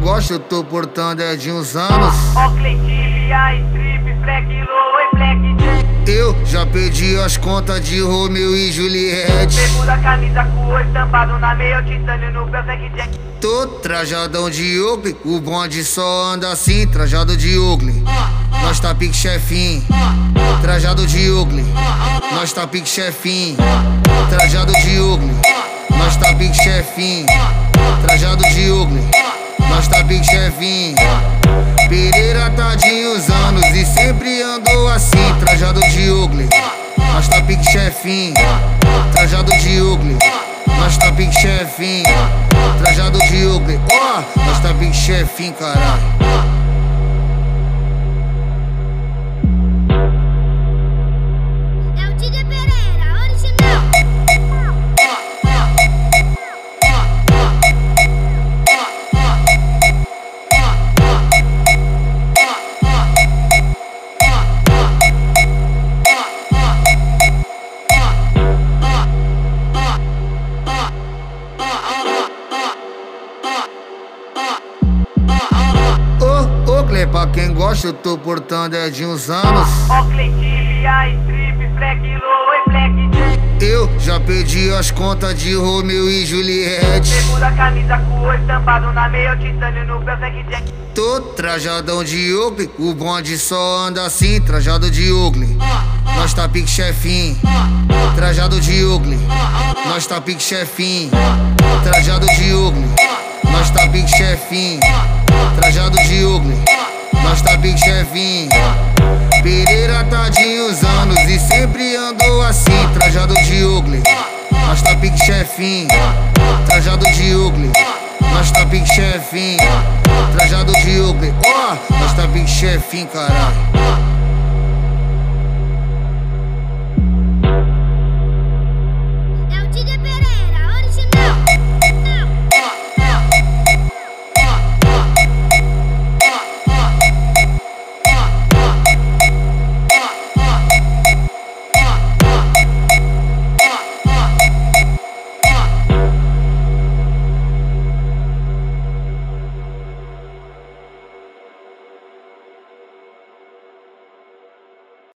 gosta, eu tô portando é de uns anos. Eu já perdi as contas de Romeu e Juliette. Bermuda, camisa com o estampado na meia, titânio no pé, jack. Tô trajadão de Oakley, o bonde só anda assim, trajado de Oakley. Nós tá pique chefinho, trajado de Oakley. Nós tá pique chefinho, trajado de Oakley. Nós tá pique chefinho, trajado de Oakley. Nós tá pique chefinho. Pereira tá de uns anos e sempre andou assim, trajado de Oakley. Nós tá pique chefinho, trajado de Oakley. Nós tá pique chefinho, trajado de. Ó, oh, nós tá pique chefinho, caralho. Oakley, pra quem gosta, eu tô portando é de uns anos. Eu já perdi as contas de Romeu e Juliette. Bermuda, camisa com o estampado na meia, titânio no pé, jack. Tô trajadão de Oakley, o bonde só anda assim, trajado de Oakley. Nós tá pique chefinho, trajado de Oakley. Nós tá pique chefinho, trajado de Oakley. Nós tá pique chefinho, trajado de Oakley. Nós tá pique chefinho. Pereira tá de uns anos e sempre andou assim, trajado de Oakley. Nós tá pique chefinho, trajado de Oakley. Nós tá pique chefinho, trajado de Oakley. Ó, nós tá pique chefinho, caralho.